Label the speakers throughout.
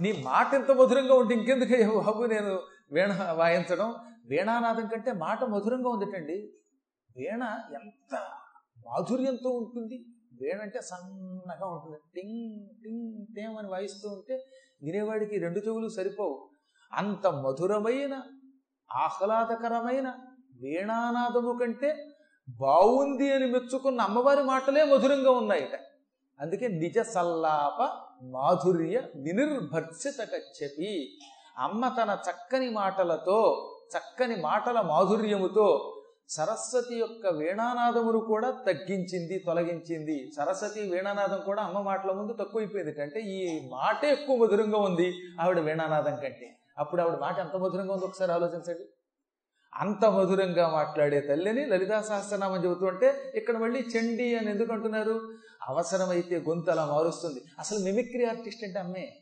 Speaker 1: నీ మాట ఎంత మధురంగా ఉంటే ఇంకెందుకు బాబు నేను వీణ వాయించడం? వీణానాదం కంటే మాట మధురంగా ఉందిటండి. వీణ ఎంత మాధుర్యంతో ఉంటుంది. వీణ అంటే సన్నగా ఉంటుంది. టింగ్ టింగ్ టేమ్ అని వాయిస్తూ ఉంటే వినేవాడికి రెండు చెవులు సరిపోవు. అంత మధురమైన ఆహ్లాదకరమైన వీణానాదము కంటే బాగుంది అని మెచ్చుకున్న అమ్మవారి మాటలే మధురంగా ఉన్నాయట. అందుకే నిజ సల్లాప మాధుర్య వినిర్భర్సిత కచ్చతి అమ్మ తన చక్కని మాటలతో చక్కని మాటల మాధుర్యముతో సరస్వతి యొక్క వీణానాదమును కూడా తగ్గించింది తొలగించింది. సరస్వతి వీణానాదం కూడా అమ్మ మాటల ముందు తక్కువైపోయింది అంటే ఈ మాటే ఎక్కువ మధురంగా ఉంది ఆవిడ వీణానాదం కంటే. అప్పుడు ఆవిడ మాట ఎంత మధురంగా ఉందో ఒకసారి ఆలోచించండి. అంత మధురంగా మాట్లాడే తల్లిని లలితా సహస్రనామం చెబుతుంటే ఇక్కడ మళ్ళీ చండీ అని ఎందుకు అంటున్నారు? అవసరమైతే గొంతు అలా మారుస్తుంది. అసలు మిమిక్రీ ఆర్టిస్ట్ అంటే అమ్మే.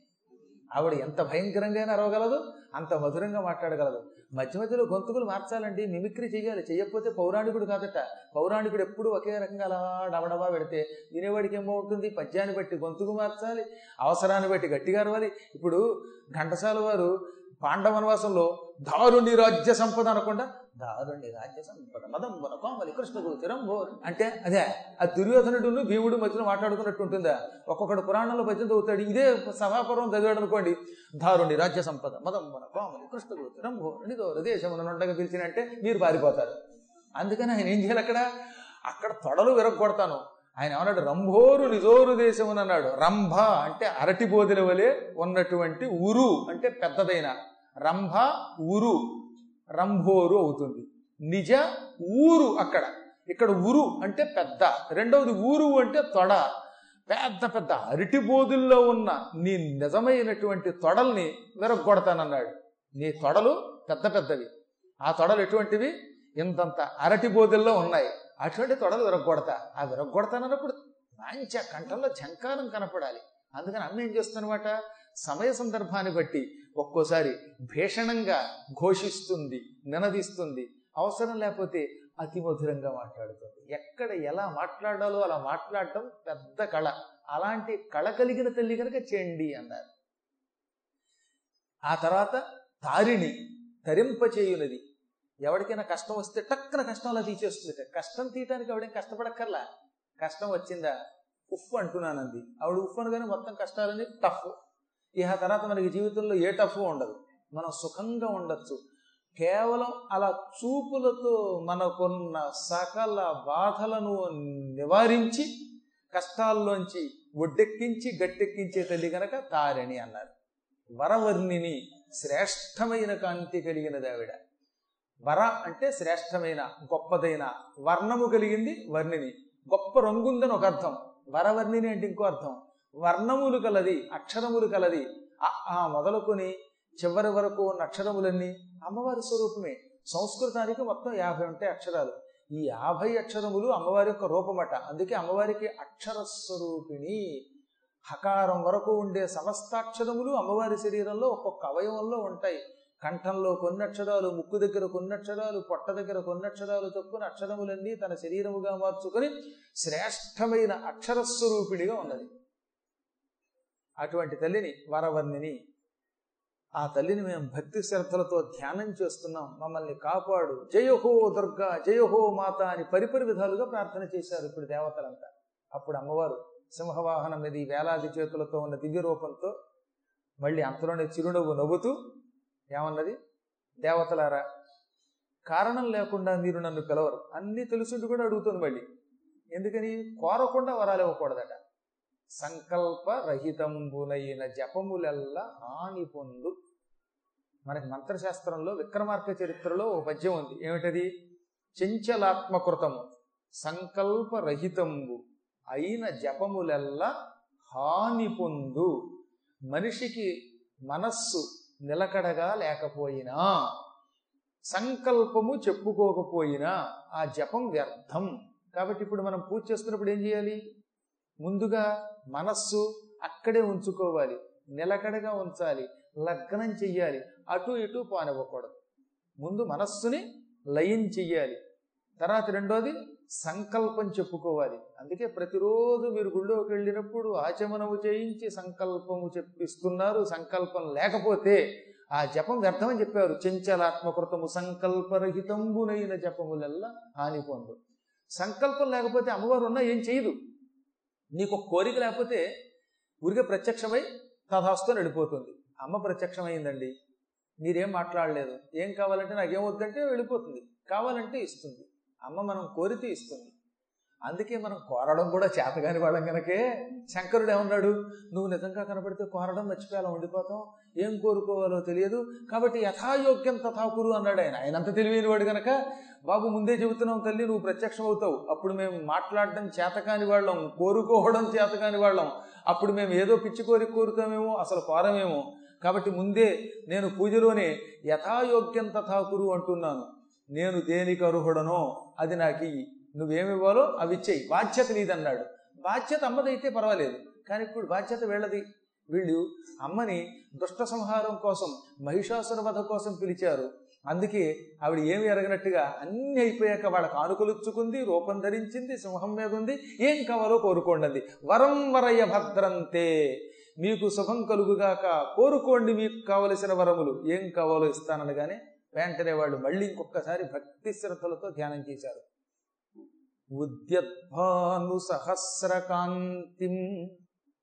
Speaker 1: ఆవిడ ఎంత భయంకరంగా అరవగలదు అంత మధురంగా మాట్లాడగలదు. మధ్య మధ్యలో గొంతుకులు మార్చాలండి మిమిక్రీ చేయాలి. చేయకపోతే పౌరాణికుడు కాదట. పౌరాణికుడు ఎప్పుడు ఒకే రకంగా అలా డబడబా పెడితే వినేవాడికి ఏమో ఉంటుంది. పద్యాన్ని బట్టి గొంతుకు మార్చాలి అవసరాన్ని బట్టి గట్టిగా అరవాలి. ఇప్పుడు ఘంటసాల వారు పాండవనవాసంలో దారుణి రాజ్య సంపద అనకుండా దారుణి రాజ్య సంపద. మదం మన కోమలి కృష్ణ గోచరం అంటే అదే ఆ దుర్యోధనుడు భీముడు మధ్యలో మాట్లాడుకున్నట్టు ఉంటుందా? ఒక్కొక్కడు పురాణంలో పద్యం చదువుతాడు ఇదే సభాపురం చదివాడు అనుకోండి దారుణి రాజ్య సంపద మదం మన కోమలి కృష్ణ గోచరం నిదో దేశమున ఉండగా పిలిచినంటే మీరు పారిపోతారు. అందుకని ఆయన ఏం చేయాలి అక్కడ? అక్కడ తొడలు విరగొడతాను. ఆయన ఏమన్నాడు? రంభోరు నిజోరు దేశం అన్నాడు రంభ అంటే అరటి బోధుల వలె ఉన్నటువంటి ఉరు అంటే పెద్దదైన రంభ ఊరు. రంభోరు అవుతుంది. నిజ ఊరు అక్కడ. ఇక్కడ ఉరు అంటే పెద్ద. రెండవది ఊరు అంటే తొడ. పెద్ద పెద్ద అరటి బోధుల్లో ఉన్న నీ నిజమైనటువంటి తొడల్ని విరగొడతానన్నాడు నీ తొడలు పెద్ద పెద్దవి. ఆ తొడలు ఎటువంటివి? ఇంతంత అరటి బోధుల్లో ఉన్నాయి. అటువంటి తొడలు విరగొడతా ఆ విరగొడతానన్నప్పుడు మంచి కంటల్లో చంకారం కనపడాలి. అందుకని అమ్మ ఏం చేస్తుందన్నమాట? సమయ సందర్భాన్ని బట్టి ఒక్కోసారి భీషణంగా ఘోషిస్తుంది నినదిస్తుంది. అవసరం లేకపోతే అతి మధురంగా మాట్లాడుతుంది. ఎక్కడ ఎలా మాట్లాడాలో అలా మాట్లాడటం పెద్ద కళ. అలాంటి కళ కలిగిన తల్లి కనుక చెండి అన్నారు. ఆ తర్వాత తారిణి తరింపచేయునది. ఎవరికైనా కష్టం వస్తే టక్కున కష్టం అలా తీసేస్తుంది. కష్టం తీయటానికి ఆవిడేం కష్టపడక్కర్లా? కష్టం వచ్చిందా? ఉఫ్ అంటున్నానంది. ఆవిడ ఉఫ్ అనగానే మొత్తం కష్టాలని టఫ్. ఇహ తర్వాత మనకి జీవితంలో ఏ టఫ్ ఉండదు. మనం సుఖంగా ఉండొచ్చు. కేవలం అలా చూపులతో మనకున్న సకల బాధలను నివారించి కష్టాల్లోంచి ఒడ్డెక్కించి గట్టెక్కించే తల్లి గనక తారిణి అన్నారు. వరవర్ణిని శ్రేష్టమైన కాంతి కలిగినది ఆవిడ. వర అంటే శ్రేష్టమైన గొప్పదైన వర్ణము కలిగింది వర్ణిని. గొప్ప రంగుందని ఒక అర్థం. వరవర్ణిని అంటే ఇంకో అర్థం. వర్ణములు కలది అక్షరములు కలది ఆ మొదలుకొని చివరి వరకు ఉన్న అక్షరములన్నీ అమ్మవారి స్వరూపమే. సంస్కృతానికి మొత్తం యాభై ఉంటాయి అక్షరాలు. ఈ యాభై అక్షరములు అమ్మవారి యొక్క రూపమట. అందుకే అమ్మవారికి అక్షర స్వరూపిణి. హకారం వరకు ఉండే సమస్తాక్షరములు అమ్మవారి శరీరంలో ఒక్కొక్క అవయవంలో ఉంటాయి. కంఠంలో కొన్ని అక్షరాలు ముక్కు దగ్గర కొన్ని అక్షరాలు పొట్ట దగ్గర కొన్ని అక్షరాలు చొప్పున అక్షరములన్నీ తన శరీరముగా మార్చుకొని శ్రేష్టమైన అక్షరస్వరూపిణిగా ఉన్నది. అటువంటి తల్లిని వరవర్ణిని ఆ తల్లిని మేము భక్తి శ్రద్ధలతో ధ్యానం చేస్తున్నాం. మమ్మల్ని కాపాడు. జయహో దుర్గా జయహో మాత అని పరిపరి విధాలుగా ప్రార్థన చేశారు ఇప్పుడు దేవతలంతా. అప్పుడు అమ్మవారు సింహవాహనం మీద ఈ వేలాది చేతులతో ఉన్న దివ్య రూపంతో మళ్ళీ అంతలోనే చిరునవ్వు నవ్వుతూ ఏమన్నది? దేవతలారా కారణం లేకుండా మీరు నన్ను పిలవరు. అన్నీ తెలుసుంటూ కూడా అడుగుతుంది మళ్ళీ. ఎందుకని? కోరకుండా వరాలు ఇవ్వకూడదట. సంకల్ప రహితంబునైన జపములెల్ల హాని పొందు మనకి మంత్రశాస్త్రంలో విక్రమార్క చరిత్రలో ఒక పద్యం ఉంది. ఏమిటది? చెంచలాత్మకృతము. సంకల్ప రహితంబు అయిన జపములెల్ల హాని పొందు మనిషికి మనస్సు నిలకడగా లేకపోయినా సంకల్పము చెప్పుకోకపోయినా ఆ జపం వ్యర్థం. కాబట్టి ఇప్పుడు మనం పూజ చేస్తున్నప్పుడు ఏం చేయాలి? ముందుగా మనస్సు అక్కడే ఉంచుకోవాలి. నిలకడగా ఉంచాలి. లగ్నం చెయ్యాలి. అటు ఇటు పానివ్వకూడదు. ముందు మనస్సుని లయం చెయ్యాలి. తర్వాత రెండోది సంకల్పం చెప్పుకోవాలి. అందుకే ప్రతిరోజు మీరు గుళ్ళోకి వెళ్ళినప్పుడు ఆచమనము చేయించి సంకల్పము చెప్పిస్తున్నారు. సంకల్పం లేకపోతే ఆ జపం వ్యర్థమని చెప్పారు. చెంచలాత్మకృతము సంకల్పరహితంబునైన జపములల్లా హాని పొందు సంకల్పం లేకపోతే అమ్మవారు ఉన్నా ఏం చేయదు నీకు ఒక కోరిక లేకపోతే ఊరికే ప్రత్యక్షమై తథాస్తు వెళ్ళిపోతుంది. అమ్మ ప్రత్యక్షమైందండి. మీరేం మాట్లాడలేదు. ఏం కావాలంటే నాకేం వద్దంటే వెళ్ళిపోతుంది. కావాలంటే ఇస్తుంది. అమ్మ మనం కోరితే ఇస్తుంది. అందుకే మనం కోరడం కూడా చేతగాని వాళ్ళం కనుకే శంకరుడు ఏమన్నాడు? నువ్వు నిజంగా కనపడితే కోరడం మర్చిపోయేలా ఉండిపోతాం ఏం కోరుకోవాలో తెలియదు. కాబట్టి యథాయోగ్యం తథాకురు అన్నాడు ఆయన. ఆయన అంత తెలివైన వాడు గనక బాబు ముందే చెబుతున్నాం తల్లి నువ్వు ప్రత్యక్షం అవుతావు అప్పుడు మేము మాట్లాడడం చేతకాని వాళ్ళం కోరుకోవడం చేతకాని వాళ్ళం. అప్పుడు మేము ఏదో పిచ్చి కోరిక కోరుతామేమో అసలు కోరమేమో. కాబట్టి ముందే నేను పూజలోనే యథాయోగ్యం తథాకురు అంటున్నాను. నేను దేనికి అర్హుడనో అది నాకు నువ్వేమివ్వాలో అవి ఇచ్చేయి. బాధ్యత నీదన్నాడు. బాధ్యత అమ్మదైతే పర్వాలేదు. కానీ ఇప్పుడు బాధ్యత వీళ్ళది. వీళ్ళు అమ్మని దుష్ట సంహారం కోసం మహిషాసుర వధ కోసం పిలిచారు. అందుకే ఆవిడ ఏమి ఎరగనట్టుగా అన్ని అయిపోయాక వాళ్ళకి ఆనుకలుచ్చుకుంది రూపం ధరించింది సింహం మీద ఉంది ఏం కావాలో కోరుకోండి వరం వరయ భద్రంతే మీకు శుభం కలుగుగాక కోరుకోండి మీకు కావలసిన వరములు. ఏం కావాలో ఇస్తాననగానే వెంటనే వాళ్ళు మళ్ళీ ఇంకొకసారి భక్తి శ్రద్ధలతో ధ్యానం చేశారు. ఉద్యద్భాను సహస్రకాంతిం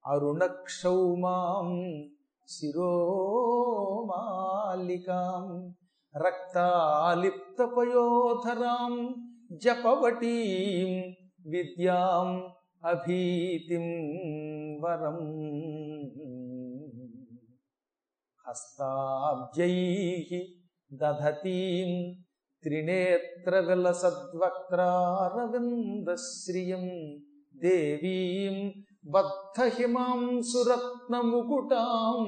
Speaker 1: అరుణక్షౌమాం శిరోమాలికాం రక్తాలిప్తపయోధరాం జపవటీం విద్యాం అభీతిం వరం హస్తాబ్జై దధతీం త్రినేత్రవిలసద్వక్రారవిందశ్రియం దేవీం బద్ధహిమాంసురత్నముకుటాం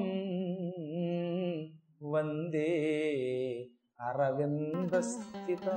Speaker 1: వందే అరవిందస్థిత.